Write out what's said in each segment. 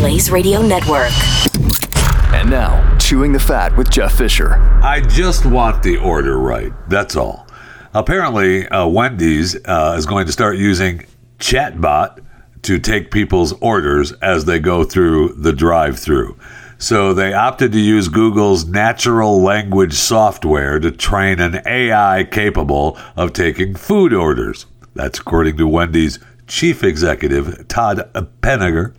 Blaze Radio Network. And now, Chewing the Fat with Jeff Fisher. I just want the order right. That's all. Apparently, uh, Wendy's uh, is going to start using chatbot to take people's orders as they go through the drive-through. So they opted to use Google's natural language software to train an AI capable of taking food orders. That's according to Wendy's chief executive, Todd Penegor.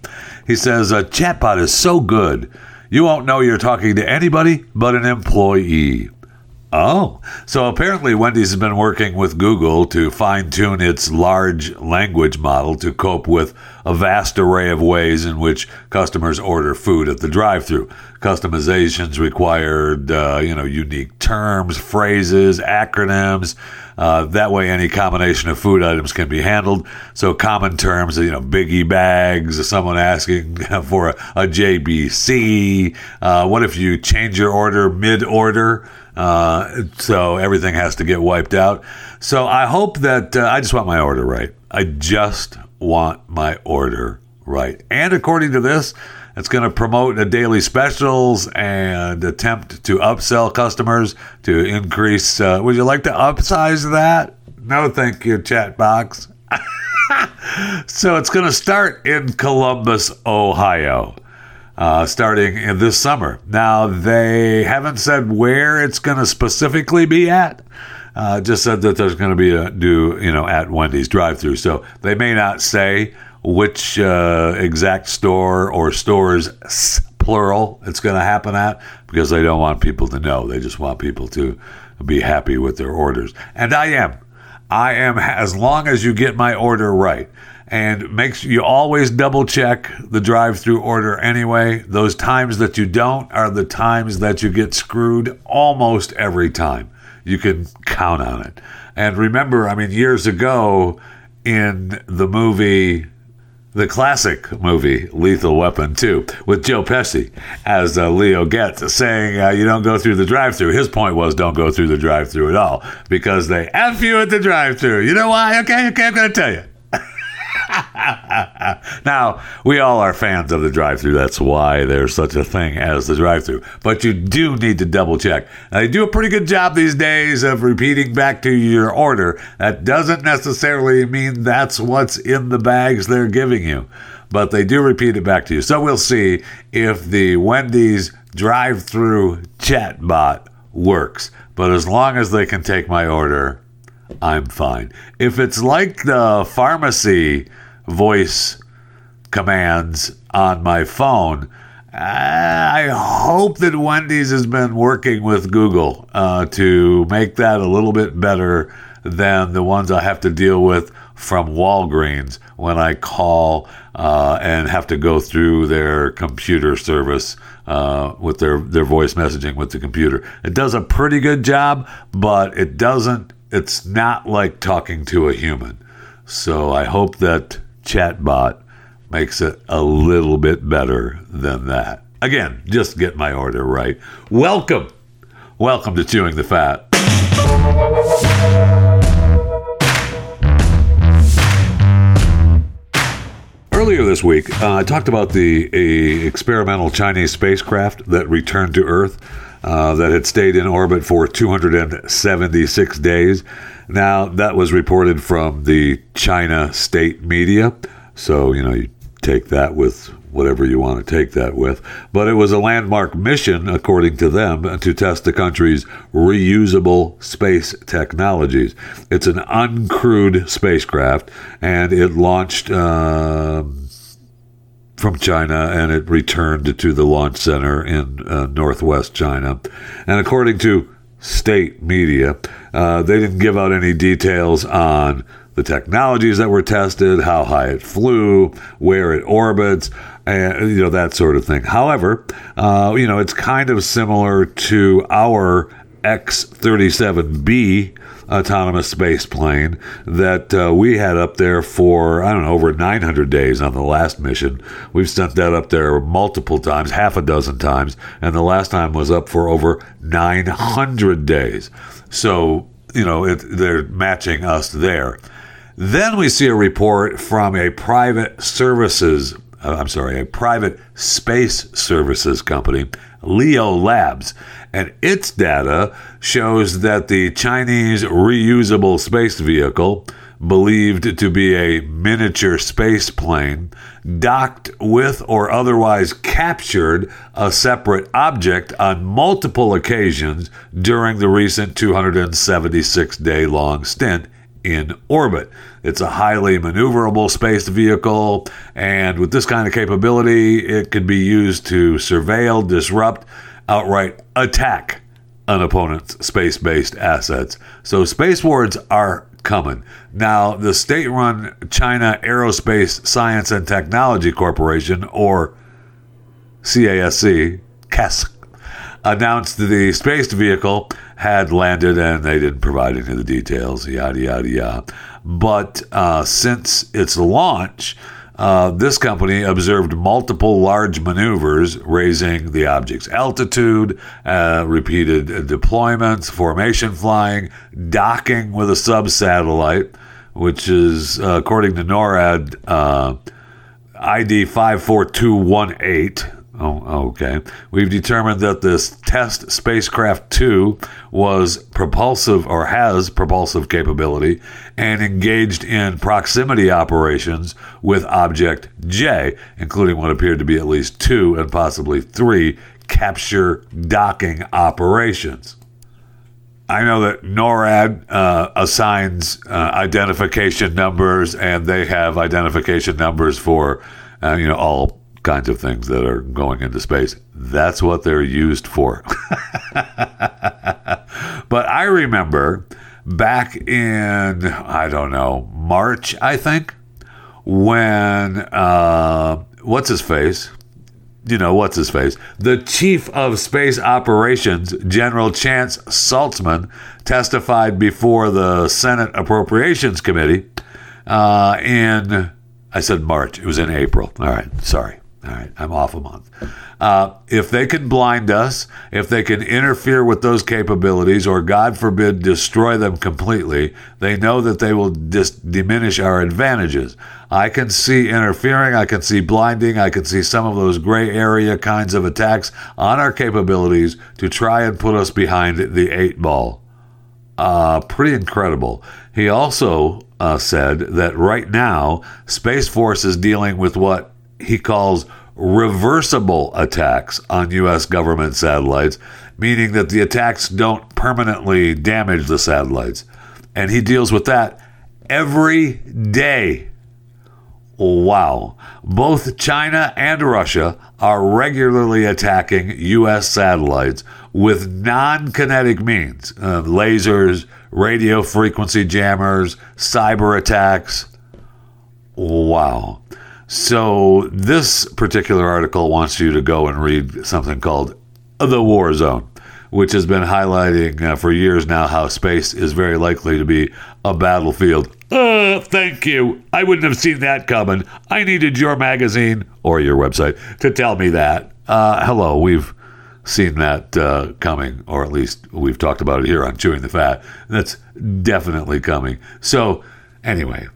He says a chatbot is so good, you won't know you're talking to anybody but an employee. Oh, so apparently Wendy's has been working with Google to fine tune its large language model to cope with a vast array of ways in which customers order food at the drive-through. Customizations required, uh, you know, unique terms, phrases, acronyms. Uh, that way, any combination of food items can be handled. So, common terms, you know, biggie bags, someone asking for a, a JBC. Uh, what if you change your order mid-order? Uh, so everything has to get wiped out. So I hope that uh, I just want my order right. I just want my order right. And according to this, it's going to promote the daily specials and attempt to upsell customers to increase. Uh, would you like to upsize that? No, thank you, chat box. so it's going to start in Columbus, Ohio uh, starting in this summer. Now, they haven't said where it's going to specifically be at. Uh, just said that there's going to be a do you know at Wendy's drive-through. So they may not say which uh, exact store or stores plural it's going to happen at because they don't want people to know. They just want people to be happy with their orders. And I am. I am as long as you get my order right and makes you always double check the drive through order anyway. Those times that you don't are the times that you get screwed almost every time. You can count on it. And remember, I mean, years ago in the movie, the classic movie Lethal Weapon 2 with Joe Pesci as uh, Leo Getz saying uh, you don't go through the drive through. His point was don't go through the drive through at all because they F you at the drive through. You know why? Okay, okay, I'm going to tell you. now, we all are fans of the drive through. That's why there's such a thing as the drive through. But you do need to double check. they do a pretty good job these days of repeating back to your order. That doesn't necessarily mean that's what's in the bags they're giving you, but they do repeat it back to you. So we'll see if the Wendy's drive through chatbot works. But as long as they can take my order, I'm fine. If it's like the pharmacy voice commands on my phone, I hope that Wendy's has been working with Google uh, to make that a little bit better than the ones I have to deal with from Walgreens when I call uh, and have to go through their computer service uh, with their, their voice messaging with the computer. It does a pretty good job, but it doesn't it's not like talking to a human. So I hope that chatbot makes it a little bit better than that. Again, just get my order right. Welcome. Welcome to Chewing the Fat. Earlier this week, uh, I talked about the experimental Chinese spacecraft that returned to Earth uh, that had stayed in orbit for 276 days. Now, that was reported from the China state media. So, you know, you take that with whatever you want to take that with. But it was a landmark mission, according to them, to test the country's reusable space technologies. It's an uncrewed spacecraft, and it launched. Uh, from China and it returned to the launch center in uh, northwest China. And according to state media, uh, they didn't give out any details on the technologies that were tested, how high it flew, where it orbits, and you know that sort of thing. However, uh, you know it's kind of similar to our X-37B autonomous space plane that uh, we had up there for, I don't know, over 900 days on the last mission. We've sent that up there multiple times, half a dozen times, and the last time was up for over 900 days. So, you know, it, they're matching us there. Then we see a report from a private services uh, I'm sorry, a private space services company, Leo Labs. And its data shows that the Chinese reusable space vehicle, believed to be a miniature space plane, docked with or otherwise captured a separate object on multiple occasions during the recent 276 day long stint in orbit. It's a highly maneuverable space vehicle, and with this kind of capability, it could be used to surveil, disrupt, outright attack an opponent's space based assets. So, space wars are coming. Now, the state run China Aerospace Science and Technology Corporation, or CASC, CASC, announced the space vehicle had landed and they didn't provide any of the details, yada, yada, yada. But uh, since its launch, uh, this company observed multiple large maneuvers raising the object's altitude, uh, repeated deployments, formation flying, docking with a sub satellite, which is, uh, according to NORAD, uh, ID 54218 Oh, okay. We've determined that this test spacecraft 2 was propulsive or has propulsive capability and engaged in proximity operations with Object J, including what appeared to be at least two and possibly three capture docking operations. I know that NORAD uh, assigns uh, identification numbers, and they have identification numbers for, uh, you know, all kinds of things that are going into space. That's what they're used for. but I remember back in, I don't know, March, I think, when, uh, what's his face? You know, what's his face? The chief of space operations, General Chance Saltzman, testified before the Senate Appropriations Committee uh, in, I said March. It was in April. All right. Sorry. All right, I'm off a month. Uh, if they can blind us, if they can interfere with those capabilities, or God forbid, destroy them completely, they know that they will dis- diminish our advantages. I can see interfering, I can see blinding, I can see some of those gray area kinds of attacks on our capabilities to try and put us behind the eight ball. Uh, pretty incredible. He also uh, said that right now, Space Force is dealing with what he calls reversible attacks on U.S. government satellites, meaning that the attacks don't permanently damage the satellites. And he deals with that every day. Wow. Both China and Russia are regularly attacking U.S. satellites with non kinetic means uh, lasers, radio frequency jammers, cyber attacks. Wow. So, this particular article wants you to go and read something called The War Zone, which has been highlighting uh, for years now how space is very likely to be a battlefield. Uh, thank you. I wouldn't have seen that coming. I needed your magazine or your website to tell me that. Uh, hello, we've seen that uh, coming, or at least we've talked about it here on Chewing the Fat. That's definitely coming. So, anyway,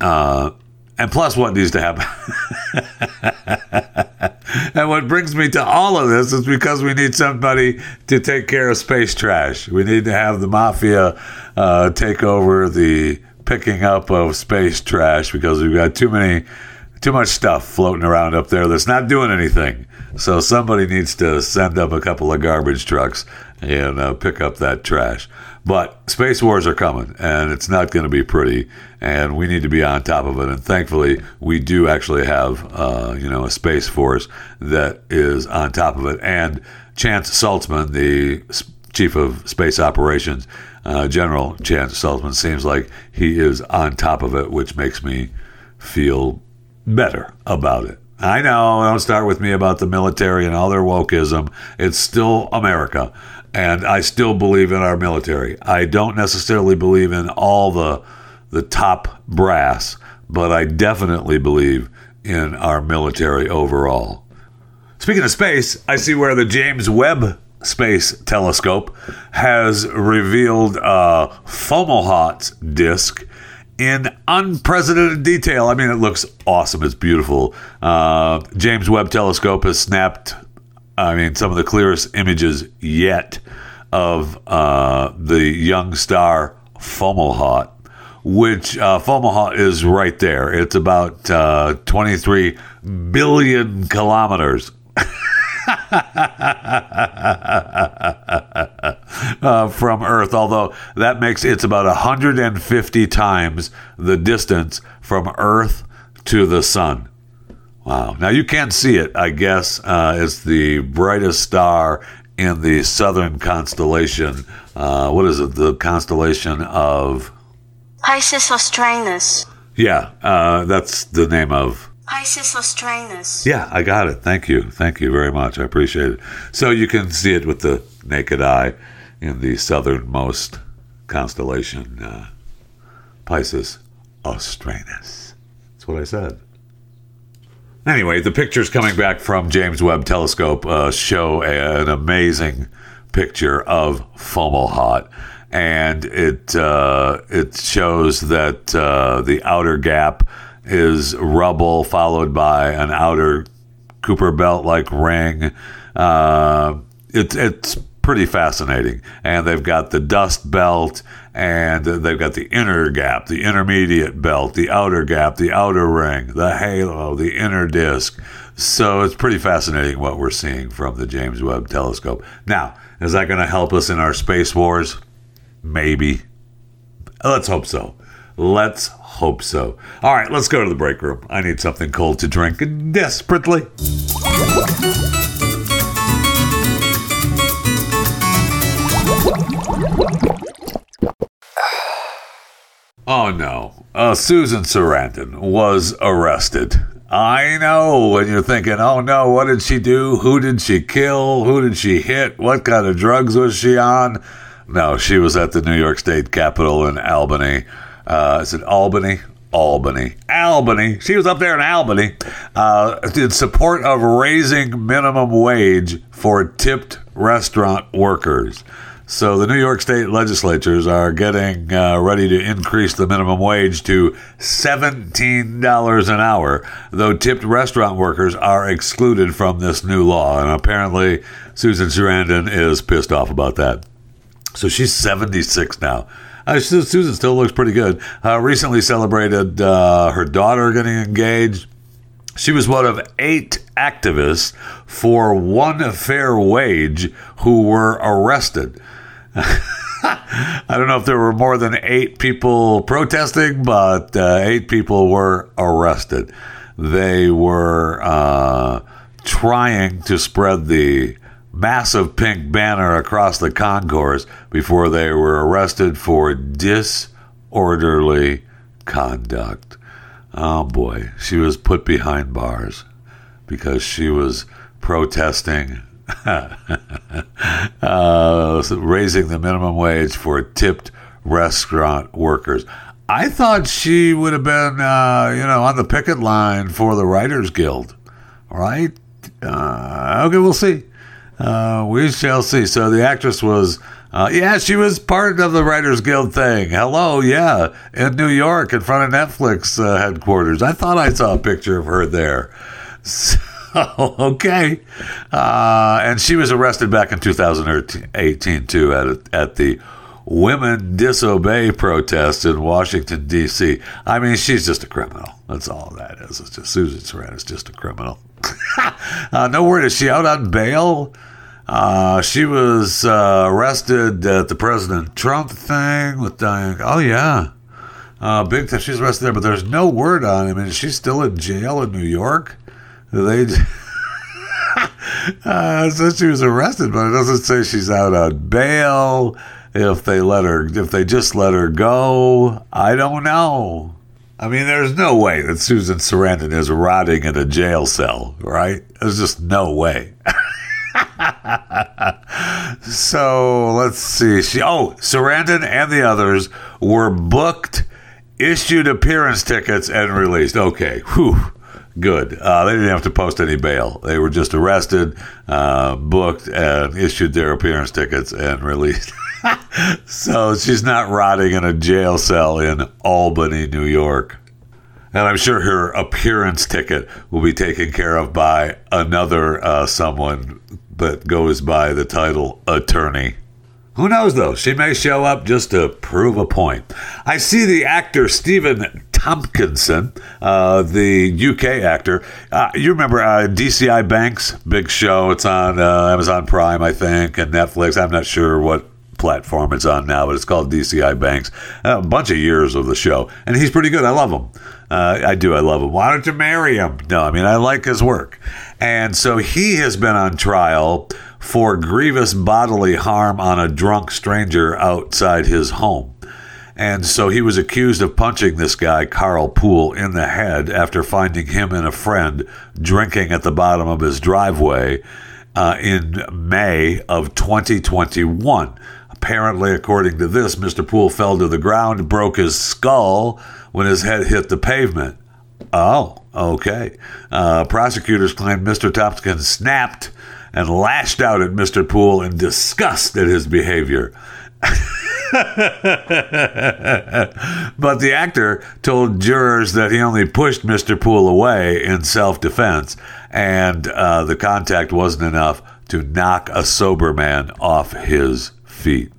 uh, and plus, what needs to happen? and what brings me to all of this is because we need somebody to take care of space trash. We need to have the mafia uh, take over the picking up of space trash because we've got too many, too much stuff floating around up there that's not doing anything. So somebody needs to send up a couple of garbage trucks and uh, pick up that trash. But space wars are coming, and it's not going to be pretty, and we need to be on top of it. And thankfully, we do actually have, uh, you know, a space force that is on top of it. And Chance Saltzman, the chief of space operations, uh, General Chance Saltzman, seems like he is on top of it, which makes me feel better about it. I know, don't start with me about the military and all their wokeism. It's still America and I still believe in our military. I don't necessarily believe in all the the top brass, but I definitely believe in our military overall. Speaking of space, I see where the James Webb Space Telescope has revealed a Fomalhaut disk in unprecedented detail. I mean, it looks awesome. It's beautiful. Uh, James Webb Telescope has snapped, I mean, some of the clearest images yet of uh, the young star Fomalhaut, which uh, Fomalhaut is right there. It's about uh, 23 billion kilometers. uh, from Earth, although that makes it's about 150 times the distance from Earth to the Sun. Wow. Now you can't see it, I guess. Uh, it's the brightest star in the southern constellation. Uh, what is it? The constellation of Pisces Austrinus. Yeah, uh, that's the name of Pisces Austrinus. Yeah, I got it. Thank you. Thank you very much. I appreciate it. So you can see it with the naked eye in the southernmost constellation, uh, Pisces Austrinus. That's what I said. Anyway, the pictures coming back from James Webb Telescope uh, show an amazing picture of Fomalhaut, and it uh, it shows that uh, the outer gap is rubble, followed by an outer Kuiper belt like ring. Uh, it, it's pretty fascinating. And they've got the dust belt, and they've got the inner gap, the intermediate belt, the outer gap, the outer ring, the halo, the inner disk. So it's pretty fascinating what we're seeing from the James Webb Telescope. Now, is that going to help us in our space wars? Maybe. Let's hope so. Let's hope so. All right, let's go to the break room. I need something cold to drink desperately. Oh no. Uh, Susan Sarandon was arrested. I know when you're thinking, oh no, what did she do? Who did she kill? Who did she hit? What kind of drugs was she on? No, she was at the New York State Capitol in Albany. Uh, is it Albany? Albany. Albany. She was up there in Albany uh, in support of raising minimum wage for tipped restaurant workers. So the New York State legislatures are getting uh, ready to increase the minimum wage to $17 an hour, though tipped restaurant workers are excluded from this new law. And apparently, Susan Sarandon is pissed off about that. So she's 76 now. Uh, Susan still looks pretty good. Uh, recently celebrated uh, her daughter getting engaged. She was one of eight activists for one fair wage who were arrested. I don't know if there were more than eight people protesting, but uh, eight people were arrested. They were uh, trying to spread the massive pink banner across the concourse before they were arrested for disorderly conduct. Oh boy, she was put behind bars because she was protesting uh, raising the minimum wage for tipped restaurant workers. I thought she would have been, uh, you know, on the picket line for the Writers Guild, right? Uh, okay, we'll see. Uh, we shall see. So the actress was, uh, yeah, she was part of the Writers Guild thing. Hello, yeah, in New York in front of Netflix uh, headquarters. I thought I saw a picture of her there. So, okay. Uh, and she was arrested back in 2018 too at at the Women Disobey protest in Washington D.C. I mean, she's just a criminal. That's all that is. It's just Susan Sarandon is just a criminal. uh, no word. Is she out on bail? Uh, she was uh, arrested at the President Trump thing with Diane. Oh yeah, uh, big time. She's arrested there, but there's no word on him. I mean, is she still in jail in New York? They uh, said she was arrested, but it doesn't say she's out on bail. If they let her, if they just let her go, I don't know. I mean, there's no way that Susan Sarandon is rotting in a jail cell, right? There's just no way. so let's see. She oh, Sarandon and the others were booked, issued appearance tickets, and released. Okay, whew, good. Uh, they didn't have to post any bail. They were just arrested, uh, booked, and issued their appearance tickets and released. so she's not rotting in a jail cell in Albany, New York. And I'm sure her appearance ticket will be taken care of by another uh, someone that goes by the title attorney. Who knows, though? She may show up just to prove a point. I see the actor Stephen Tompkinson, uh, the UK actor. Uh, you remember uh, DCI Banks? Big show. It's on uh, Amazon Prime, I think, and Netflix. I'm not sure what platform it's on now, but it's called DCI Banks. a bunch of years of the show, and he's pretty good. I love him. Uh, I do. I love him. Why don't you marry him? No, I mean I like his work, and so he has been on trial for grievous bodily harm on a drunk stranger outside his home. And so he was accused of punching this guy, Carl Poole, in the head after finding him and a friend drinking at the bottom of his driveway uh, in May of 2021. Apparently, according to this, Mr. Poole fell to the ground, broke his skull when his head hit the pavement. Oh, okay. Uh, prosecutors claim Mr. Tompkins snapped and lashed out at Mr. Poole in disgust at his behavior. but the actor told jurors that he only pushed Mr. Poole away in self defense, and uh, the contact wasn't enough to knock a sober man off his feet.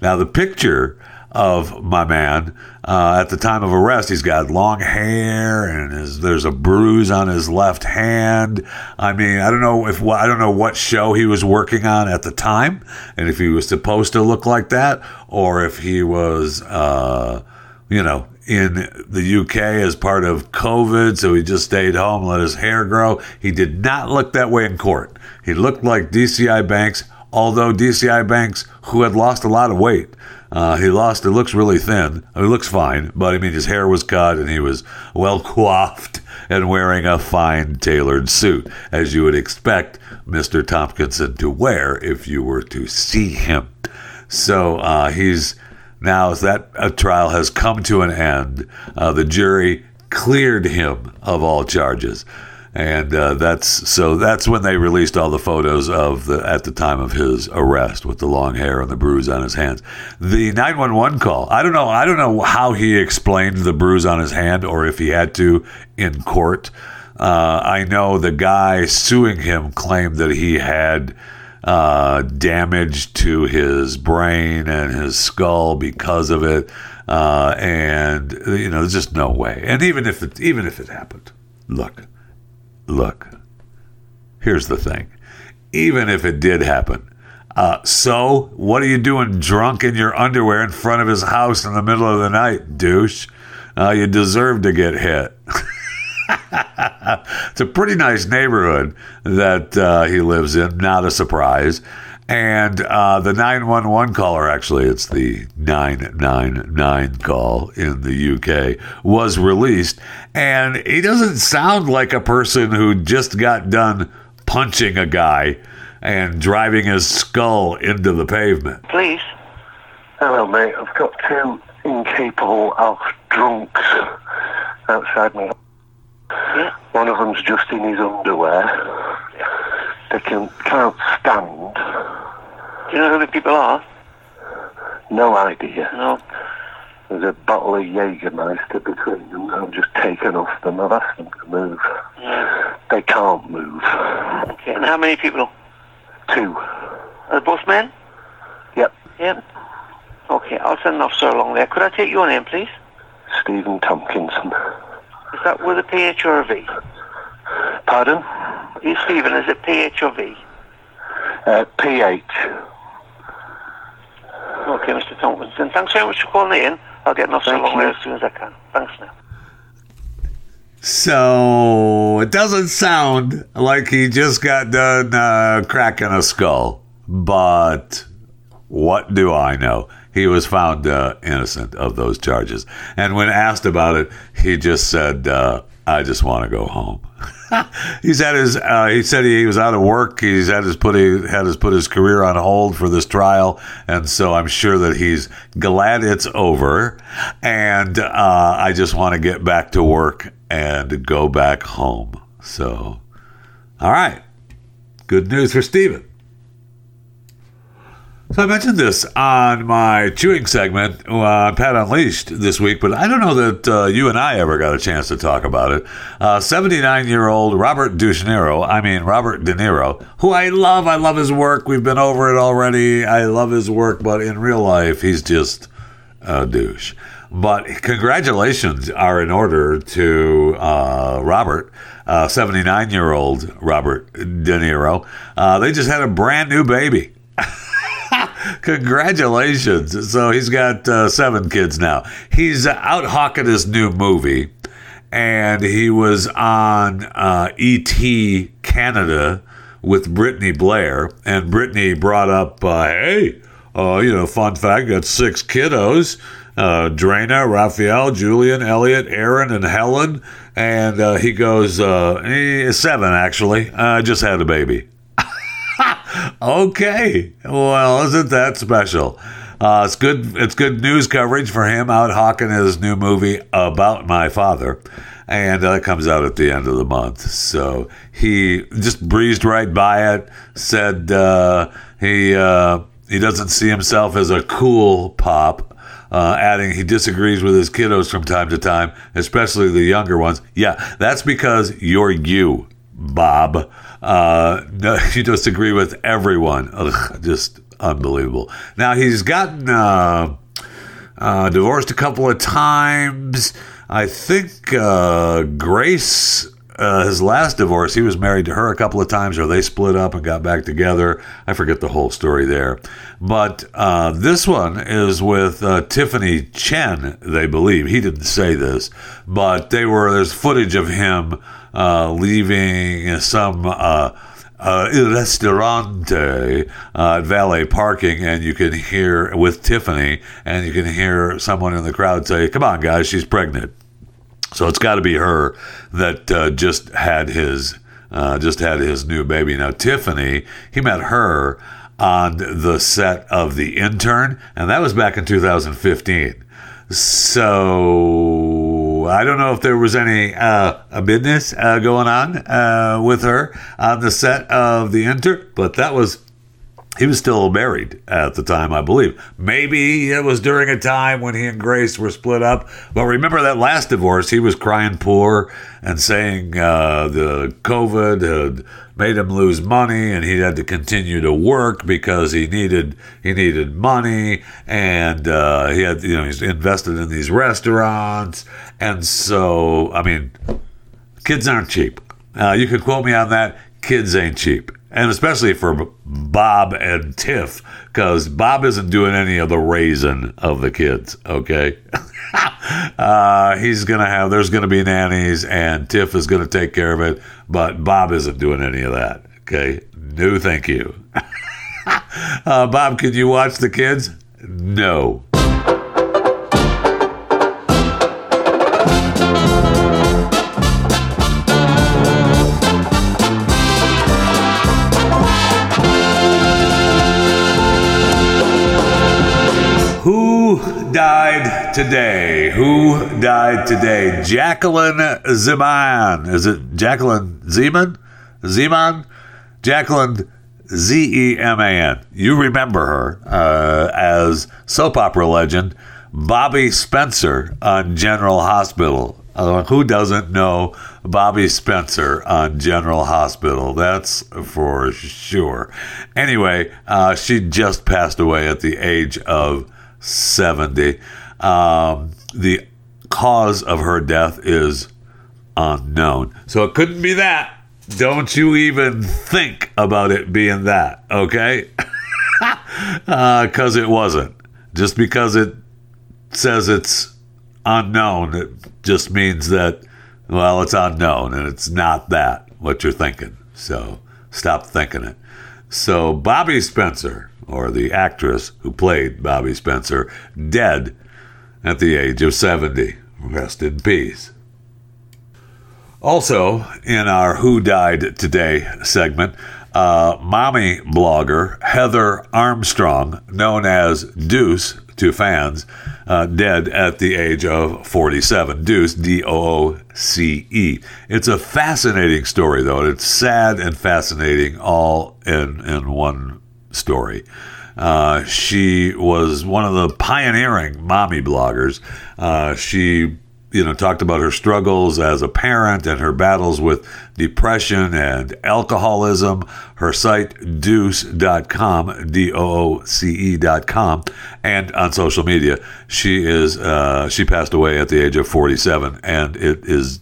Now, the picture of my man uh, at the time of arrest. He's got long hair and his, there's a bruise on his left hand. I mean, I don't know if I don't know what show he was working on at the time, and if he was supposed to look like that, or if he was, uh, you know, in the UK as part of COVID, so he just stayed home, let his hair grow. He did not look that way in court. He looked like DCI Banks, although DCI Banks, who had lost a lot of weight, uh, he lost. It looks really thin. He looks fine, but I mean, his hair was cut and he was well coiffed and wearing a fine tailored suit, as you would expect Mr. Tompkinson to wear if you were to see him. So uh, he's now that uh, trial has come to an end, uh, the jury cleared him of all charges and uh, that's so that's when they released all the photos of the at the time of his arrest with the long hair and the bruise on his hands. The 911 call. I don't know. I don't know how he explained the bruise on his hand or if he had to in court. Uh, I know the guy suing him claimed that he had uh, damage to his brain and his skull because of it, uh, and you know, there's just no way. And even if it, even if it happened, look look, here's the thing. Even if it did happen, uh, so what are you doing drunk in your underwear in front of his house in the middle of the night, douche? Uh, you deserve to get hit. it's a pretty nice neighborhood that uh, he lives in, not a surprise. And uh, the 911 caller, actually, it's the 999 call in the UK, was released. And he doesn't sound like a person who just got done punching a guy and driving his skull into the pavement. Please. Hello, mate. I've got two incapable of drunks outside me. Yeah. One of them's just in his underwear. They can, can't stand. Do you know who the people are? No idea. No. There's a bottle of Jägermeister between them. I've just taken off them. I've asked them to move. Yeah. They can't move. Okay. And how many people? Two. Are they both men? Yep. Yep. Okay. I'll send an officer along there. Could I take your name, please? Stephen Tompkinson. Is that with a PH or a V? Pardon? You, Stephen, is it PH or V? Uh, PH. Okay, Mr. Tompkinson. Thanks very much for calling in. I'll get an officer Thank along you. there as soon as I can. Thanks now. So it doesn't sound like he just got done uh, cracking a skull, but what do I know? He was found uh, innocent of those charges. And when asked about it, he just said, uh, I just want to go home. he's had his. Uh, he said he was out of work. He's had his put he had his put his career on hold for this trial, and so I'm sure that he's glad it's over. And uh, I just want to get back to work and go back home. So, all right, good news for Steven. So I mentioned this on my chewing segment uh, on Pat Unleashed this week, but I don't know that uh, you and I ever got a chance to talk about it. 79 year old Robert De Niro, I mean Robert De Niro, who I love. I love his work. We've been over it already. I love his work, but in real life, he's just a douche. But congratulations are in order to uh, Robert, 79 year old Robert De Niro. Uh, they just had a brand new baby. Congratulations. So he's got uh, seven kids now. He's out hawking his new movie, and he was on uh, E.T. Canada with Brittnee Blair, and Brittnee brought up, uh, hey, uh, you know, fun fact, got six kiddos. Uh, Raphael, Julian, Elliot, Aaron, and Helen. And uh, he goes, uh, eh, seven actually. I just had a baby. Okay. Well, isn't that special? Uh, it's good. It's good news coverage for him out hawking his new movie about my father, and uh, it comes out at the end of the month. So he just breezed right by it. Said uh, he uh, he doesn't see himself as a cool pop. Uh, adding he disagrees with his kiddos from time to time, especially the younger ones. Yeah, that's because you're you, Bob. Uh, you just agree with everyone. Ugh, just unbelievable. Now he's gotten uh, uh, divorced a couple of times. I think uh, Grace, uh, his last divorce, he was married to her a couple of times, or they split up and got back together. I forget the whole story there. But uh, this one is with uh, Tiffany Chen, they believe. He didn't say this, but they were. There's footage of him uh, leaving some uh, uh, restaurante uh, at valet parking, and you can hear with Tiffany, and you can hear someone in the crowd say, "Come on, guys, she's pregnant." So it's got to be her that uh, just had his just had his new baby. Now Tiffany, he met her on the set of The Intern, and that was back in 2015. So I don't know if there was any uh, a business uh, going on uh, with her on the set of The Intern, but that was he was still married at the time, I believe. Maybe it was during a time when he and Grace were split up. But remember that last divorce, he was crying poor and saying uh, the COVID had made him lose money and he had to continue to work because he needed he needed money and uh, he had you know he's invested in these restaurants and so I mean kids aren't cheap. Uh, you could quote me on that. Kids ain't cheap and especially for Bob and Tiff, because Bob isn't doing any of the raising of the kids. Okay, uh, he's gonna have. There's gonna be nannies, and Tiff is gonna take care of it, but Bob isn't doing any of that. Okay, no, thank you. uh, Bob, can you watch the kids? No. Died today? Who died today? Jacklyn Zeman. Is it Jacklyn Zeman? Zeman? Jacklyn Z E M A N. You remember her uh, as soap opera legend Bobbie Spencer on General Hospital. Uh, who doesn't know Bobbie Spencer on General Hospital? That's for sure. Anyway, uh, she just passed away at the age of 70. Um, the cause of her death is unknown. So it couldn't be that. Don't you even think about it being that, okay? Because uh, it wasn't. Just because it says it's unknown, it just means that, well, it's unknown and it's not that, what you're thinking. So stop thinking it. So Bobbie Spencer, or the actress who played Bobbie Spencer, dead at the age of 70. Rest in peace. Also, in our Who Died Today segment, uh, mommy blogger Heather Armstrong, known as Dooce to fans, uh, dead at the age of 47. Dooce, D O O C E. It's a fascinating story, though. It's sad and fascinating all in, in one story. Uh, she was one of the pioneering mommy bloggers. Uh, she you know, talked about her struggles as a parent and her battles with depression and alcoholism. Her site, dooce.com, D O O C E.com, and on social media. She is, uh, she passed away at the age of 47, and it is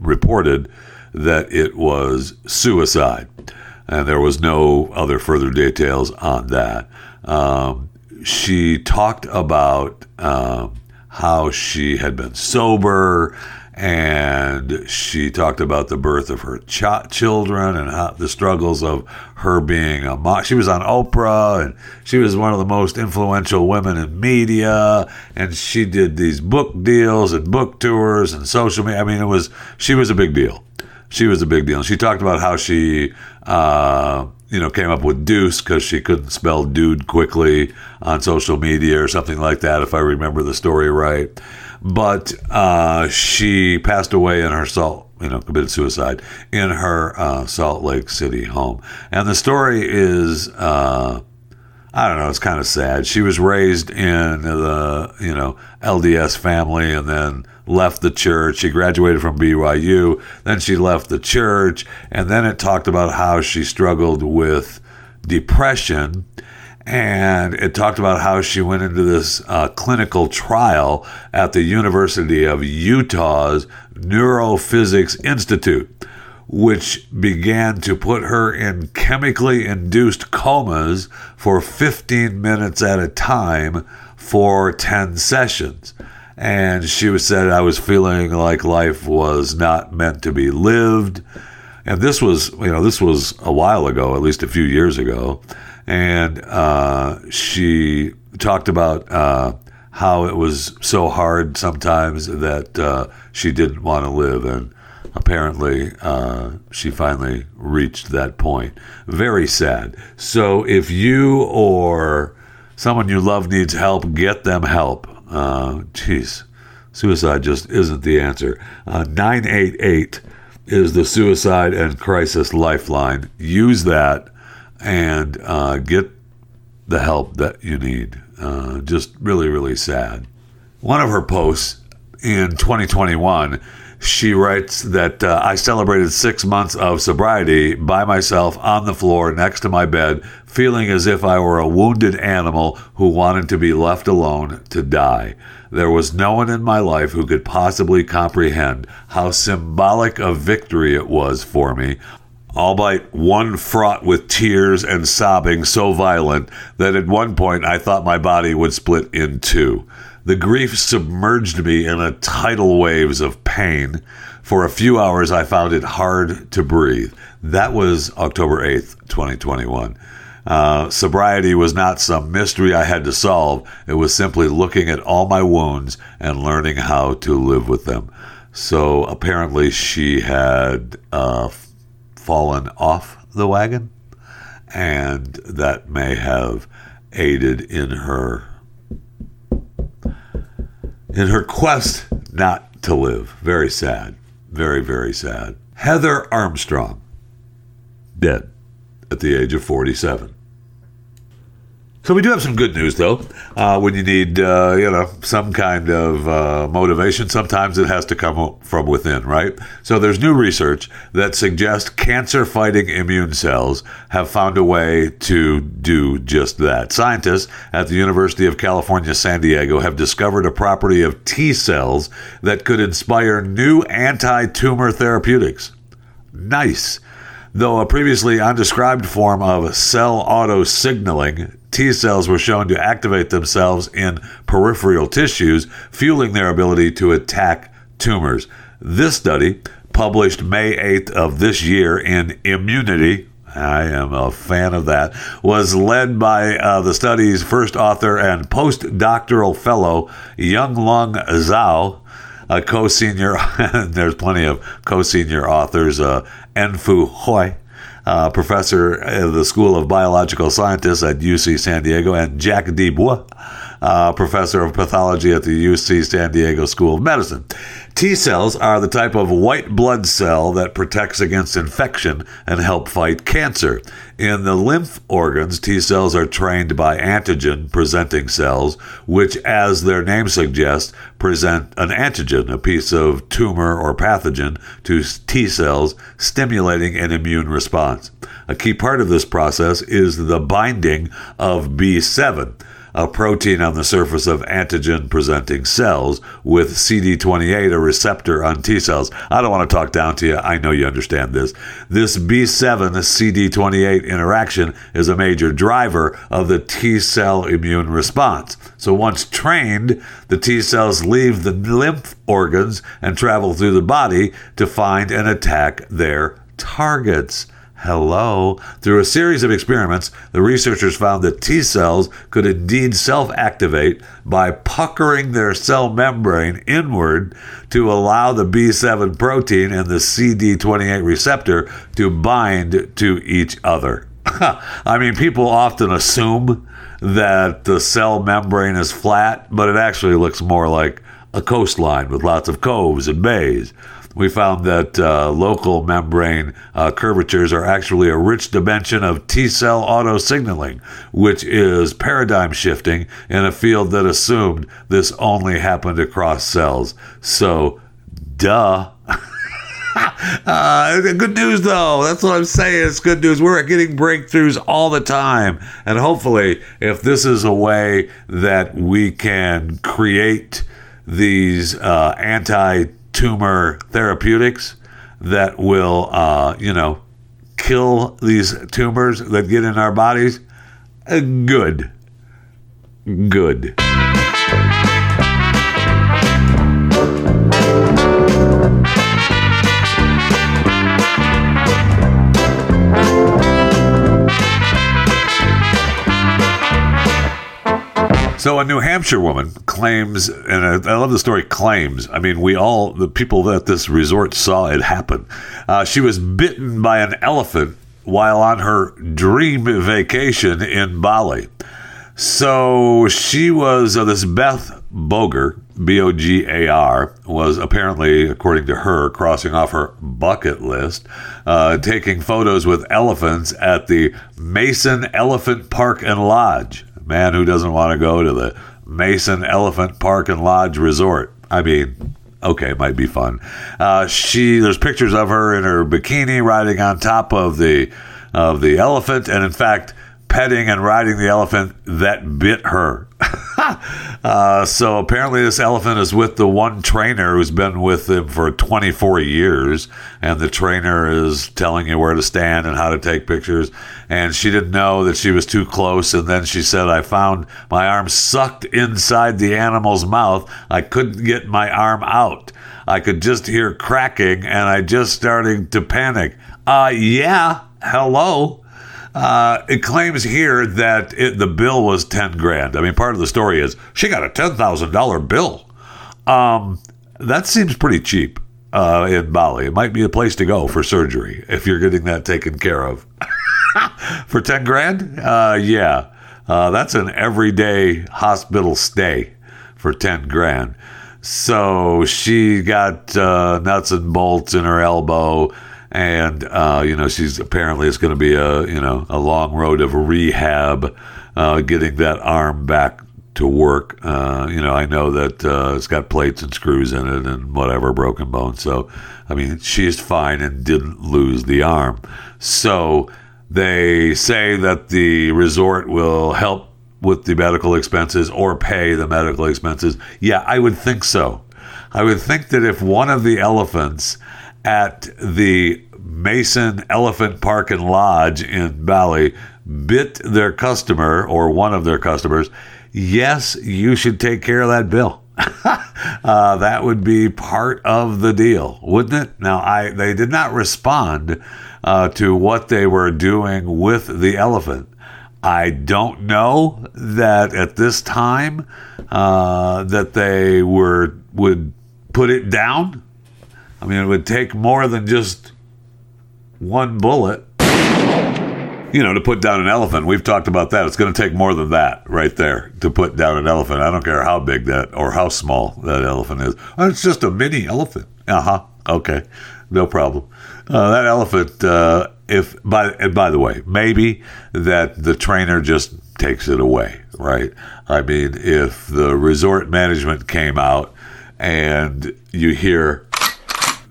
reported that it was suicide. And there was no other further details on that. Um, she talked about, um, how she had been sober and she talked about the birth of her ch- children and how the struggles of her being a mom. She was on Oprah and she was one of the most influential women in media and she did these book deals and book tours and social media. I mean, it was she was a big deal. She was a big deal. She talked about how she uh, you know, came up with Dooce because she couldn't spell dude quickly on social media or something like that, if I remember the story right. But uh, she passed away in her Salt, you know, committed suicide in her uh, Salt Lake City home. And the story is, uh, I don't know, it's kind of sad. She was raised in the, you know, LDS family and then left the church. She graduated from BYU, then she left the church, and then it talked about how she struggled with depression. And it talked about how she went into this uh, clinical trial at the University of Utah's Neuropsychiatric Institute, which began to put her in chemically induced comas for 15 minutes at a time for 10 sessions and she was said I was feeling like life was not meant to be lived. And this was, you know, this was a while ago, at least a few years ago. And uh, she talked about uh, how it was so hard sometimes that uh, she didn't want to live. And apparently, uh, she finally reached that point. Very sad. So if you or someone you love needs help, get them help. Uh, suicide just isn't the answer. Uh, 988 is the suicide and crisis lifeline. Use that and uh, get the help that you need. Uh, just really, really sad. One of her posts in 2021 she writes that uh, I celebrated six months of sobriety by myself on the floor next to my bed, feeling as if I were a wounded animal who wanted to be left alone to die. There was no one in my life who could possibly comprehend how symbolic a victory it was for me, albeit one fraught with tears and sobbing so violent that at one point I thought my body would split in two. The grief submerged me in a tidal waves of pain. For a few hours, I found it hard to breathe. That was October 8th, 2021. Uh, sobriety was not some mystery I had to solve. It was simply looking at all my wounds and learning how to live with them. So apparently, she had uh, fallen off the wagon, and that may have aided in her in her quest not to live. Very sad. Very, very sad. Heather Armstrong, dead at the age of 47. So we do have some good news, though. Uh, when you need, uh, you know, some kind of uh, motivation, sometimes it has to come from within, right? So there's new research that suggests cancer-fighting immune cells have found a way to do just that. Scientists at the University of California, San Diego, have discovered a property of T cells that could inspire new anti-tumor therapeutics. Nice. Though a previously undescribed form of cell auto signaling, T cells were shown to activate themselves in peripheral tissues, fueling their ability to attack tumors. This study, published May 8th of this year in Immunity, I am a fan of that, was led by uh, the study's first author and postdoctoral fellow, Yunlong Zhao, a co-senior. there's plenty of co-senior authors. Uh, Enfu Hui, uh, professor of the School of Biological Sciences at UC San Diego, and Jack Dubois, uh, professor of pathology at the UC San Diego School of Medicine. T cells are the type of white blood cell that protects against infection and help fight cancer. In the lymph organs, T cells are trained by antigen presenting cells, which, as their name suggests, present an antigen, a piece of tumor or pathogen, to T cells, stimulating an immune response. A key part of this process is the binding of B7 a protein on the surface of antigen presenting cells with CD28, a receptor on T cells. I don't want to talk down to you. I know you understand this. This B7 CD28 interaction is a major driver of the T cell immune response. So once trained, the T cells leave the lymph organs and travel through the body to find and attack their targets. Hello. Through a series of experiments, the researchers found that T cells could indeed self activate by puckering their cell membrane inward to allow the B7 protein and the CD28 receptor to bind to each other. I mean, people often assume that the cell membrane is flat, but it actually looks more like a coastline with lots of coves and bays we found that uh, local membrane uh, curvatures are actually a rich dimension of T cell auto signaling, which is paradigm shifting in a field that assumed this only happened across cells. So, duh. Uh, good news, though. That's what I'm saying. It's good news. We're getting breakthroughs all the time. And hopefully, if this is a way that we can create these uh, anti tumor therapeutics that will, uh, you know, kill these tumors that get in our bodies? Uh, good. Good. So a New Hampshire woman claims, and I, I, love the story. Claims. I mean, we all the people at this resort saw it happen. Uh, she was bitten by an elephant while on her dream vacation in Bali. So she was uh, this Beth Bogar, B O G A R, was apparently, according to her, crossing off her bucket list, uh, taking photos with elephants at the Mason Elephant Park and Lodge man who doesn't want to go to the Mason Elephant Park and Lodge Resort? I mean, okay, might be fun. Uh, she there's pictures of her in her bikini riding on top of the of the elephant, and in fact, petting and riding the elephant that bit her. uh, so apparently, this elephant is with the one trainer who's been with him for 24 years, and the trainer is telling you where to stand and how to take pictures. And she didn't know that she was too close, and then she said, "I found my arm sucked inside the animal's mouth. I couldn't get my arm out. I could just hear cracking, and I just started to panic." Uh, yeah, hello. Uh, it claims here that it, the bill was 10 grand. I mean, part of the story is she got a $10,000 bill. Um, that seems pretty cheap uh, in Bali. It might be a place to go for surgery if you're getting that taken care of. for 10 grand? Uh, yeah. Uh, that's an everyday hospital stay for 10 grand. So she got uh, nuts and bolts in her elbow and uh, you know she's apparently it's going to be a you know a long road of rehab, uh, getting that arm back to work. Uh, you know, I know that uh, it's got plates and screws in it and whatever broken bones. So, I mean, she's fine and didn't lose the arm. So they say that the resort will help with the medical expenses or pay the medical expenses. Yeah, I would think so. I would think that if one of the elephants at the Mason Elephant Park and Lodge in Bali bit their customer or one of their customers, yes, you should take care of that bill. uh, that would be part of the deal, wouldn't it? Now, I they did not respond uh, to what they were doing with the elephant. I don't know that at this time uh, that they were would put it down I mean, it would take more than just one bullet. you know, to put down an elephant. We've talked about that. It's going to take more than that right there to put down an elephant. I don't care how big that or how small that elephant is. Oh, it's just a mini elephant. Uh huh. Okay, no problem. Uh, that elephant. Uh, if by and by the way, maybe that the trainer just takes it away, right? I mean, if the resort management came out and you hear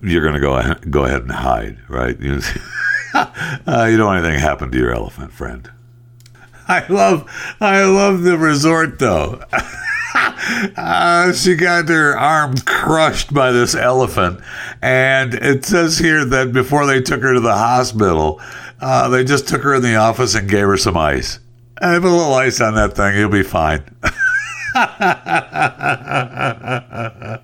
you're going to go go ahead and hide, right? You, uh, you don't want anything to happen to your elephant friend. I love, I love the resort though. uh, she got her arm crushed by this elephant, and it says here that before they took her to the hospital, uh, they just took her in the office and gave her some ice. I have a little ice on that thing; you'll be fine. yeah,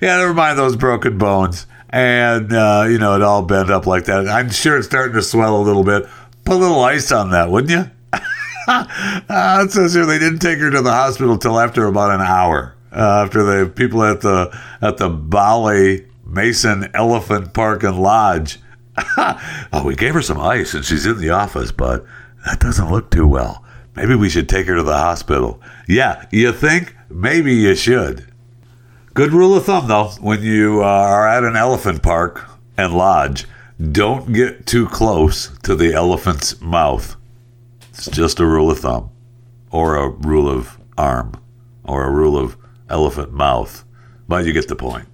never mind those broken bones. And, uh, you know, it all bent up like that. I'm sure it's starting to swell a little bit. Put a little ice on that, wouldn't you? uh, it says here they didn't take her to the hospital till after about an hour. Uh, after the people at the at the Bali Mason Elephant Park and Lodge. oh, we gave her some ice and she's in the office, but that doesn't look too well. Maybe we should take her to the hospital. Yeah, you think? Maybe you should. Good rule of thumb, though, when you uh, are at an elephant park and lodge, don't get too close to the elephant's mouth. It's just a rule of thumb, or a rule of arm, or a rule of elephant mouth. But you get the point.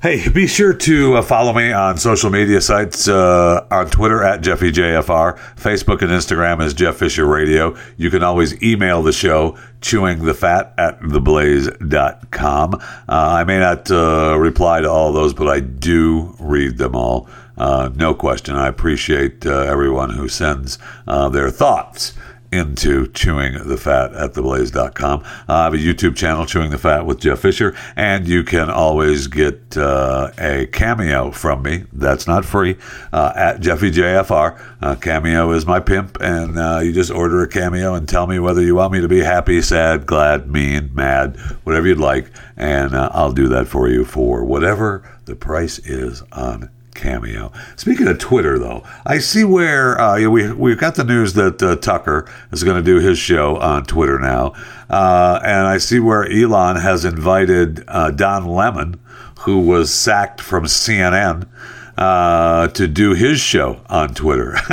Hey, be sure to uh, follow me on social media sites uh, on Twitter at JeffyJFR, Facebook and Instagram is Jeff Fisher Radio. You can always email the show, chewing the fat at theblaze.com. Uh, I may not uh, reply to all those, but I do read them all. Uh, no question. I appreciate uh, everyone who sends their thoughts into chewing the fat at theblaze.com. I have a YouTube channel, Chewing the Fat with Jeff Fisher, and you can always get uh, a cameo from me. That's not free uh, at JeffyJFR. Uh, cameo is my pimp, and uh, you just order a cameo and tell me whether you want me to be happy, sad, glad, mean, mad, whatever you'd like, and uh, I'll do that for you for whatever the price is on cameo. Speaking of Twitter, though, I see where uh, we we've got the news that uh, Tucker is going to do his show on Twitter now, uh, and I see where Elon has invited uh, Don Lemon, who was sacked from CNN. Uh, to do his show on Twitter.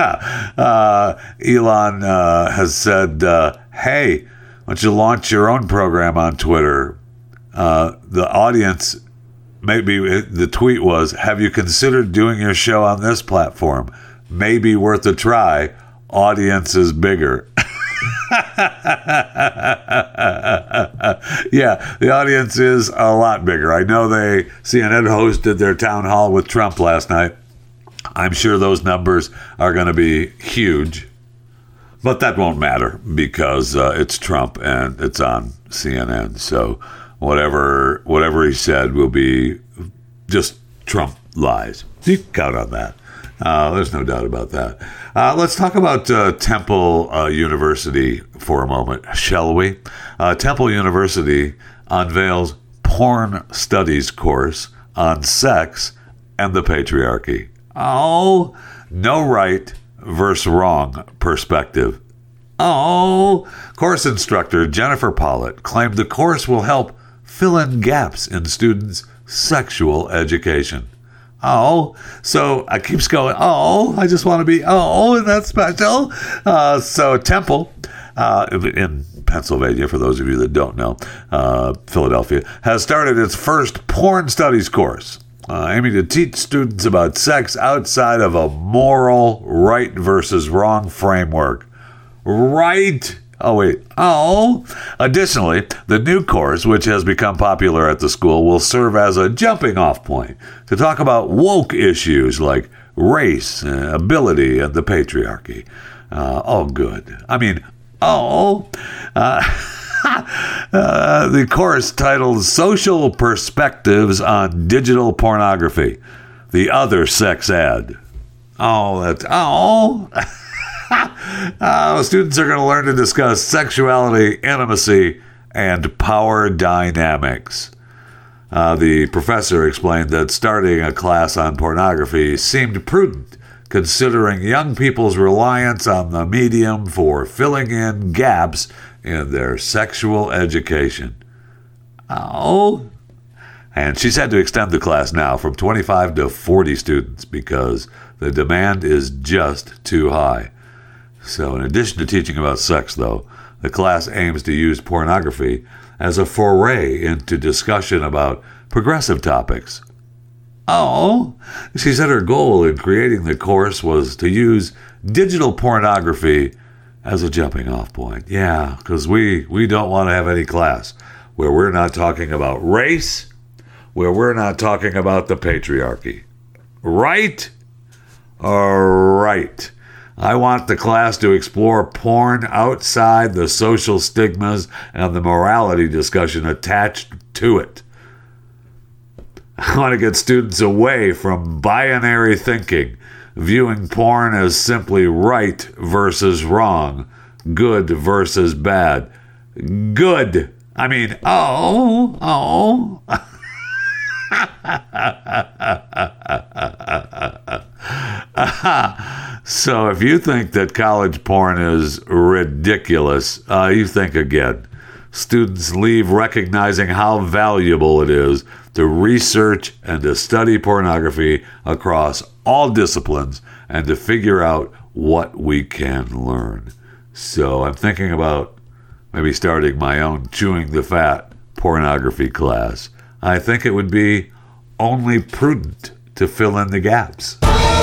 Uh, Elon has said, Hey, why don't you launch your own program on Twitter? the audience maybe the tweet was, "Have you considered doing your show on this platform? Maybe worth a try. Audience is bigger." yeah, the audience is a lot bigger. I know they CNN hosted their town hall with Trump last night. I'm sure those numbers are going to be huge, but that won't matter because uh, it's Trump and it's on CNN. So whatever whatever he said will be just Trump lies. You count on that. Uh, there's no doubt about that. Uh, let's talk about uh, Temple uh, University for a moment, shall we? Uh, Temple University unveils porn studies course on sex and the patriarchy. Oh, no right versus wrong perspective. Oh, course instructor Jennifer Pollitt claimed the course will help fill in gaps in students' sexual education. Oh, so I keeps going. Oh, I just want to be. Oh, and that's special. Uh, so Temple uh, in Pennsylvania, for those of you that don't know, uh, Philadelphia has started its first porn studies course. Uh, aiming to teach students about sex outside of a moral right versus wrong framework. Right Oh, wait. Oh. Additionally, the new course, which has become popular at the school, will serve as a jumping off point to talk about woke issues like race, uh, ability, and the patriarchy. Uh, oh, good. I mean, oh. Uh, uh, the course titled Social Perspectives on Digital Pornography, the other sex ed. Oh, that's. Oh. uh, students are going to learn to discuss sexuality, intimacy, and power dynamics. Uh, the professor explained that starting a class on pornography seemed prudent considering young people's reliance on the medium for filling in gaps in their sexual education. Oh. And she's had to extend the class now from 25 to 40 students because the demand is just too high. So, in addition to teaching about sex, though, the class aims to use pornography as a foray into discussion about progressive topics. Oh, she said her goal in creating the course was to use digital pornography as a jumping off point. Yeah, because we, we don't want to have any class where we're not talking about race, where we're not talking about the patriarchy. Right? All right. I want the class to explore porn outside the social stigmas and the morality discussion attached to it. I want to get students away from binary thinking, viewing porn as simply right versus wrong, good versus bad. Good. I mean, oh, oh. so if you think that college porn is ridiculous, uh, you think again. Students leave recognizing how valuable it is to research and to study pornography across all disciplines and to figure out what we can learn. So I'm thinking about maybe starting my own chewing the fat pornography class. I think it would be only prudent to fill in the gaps.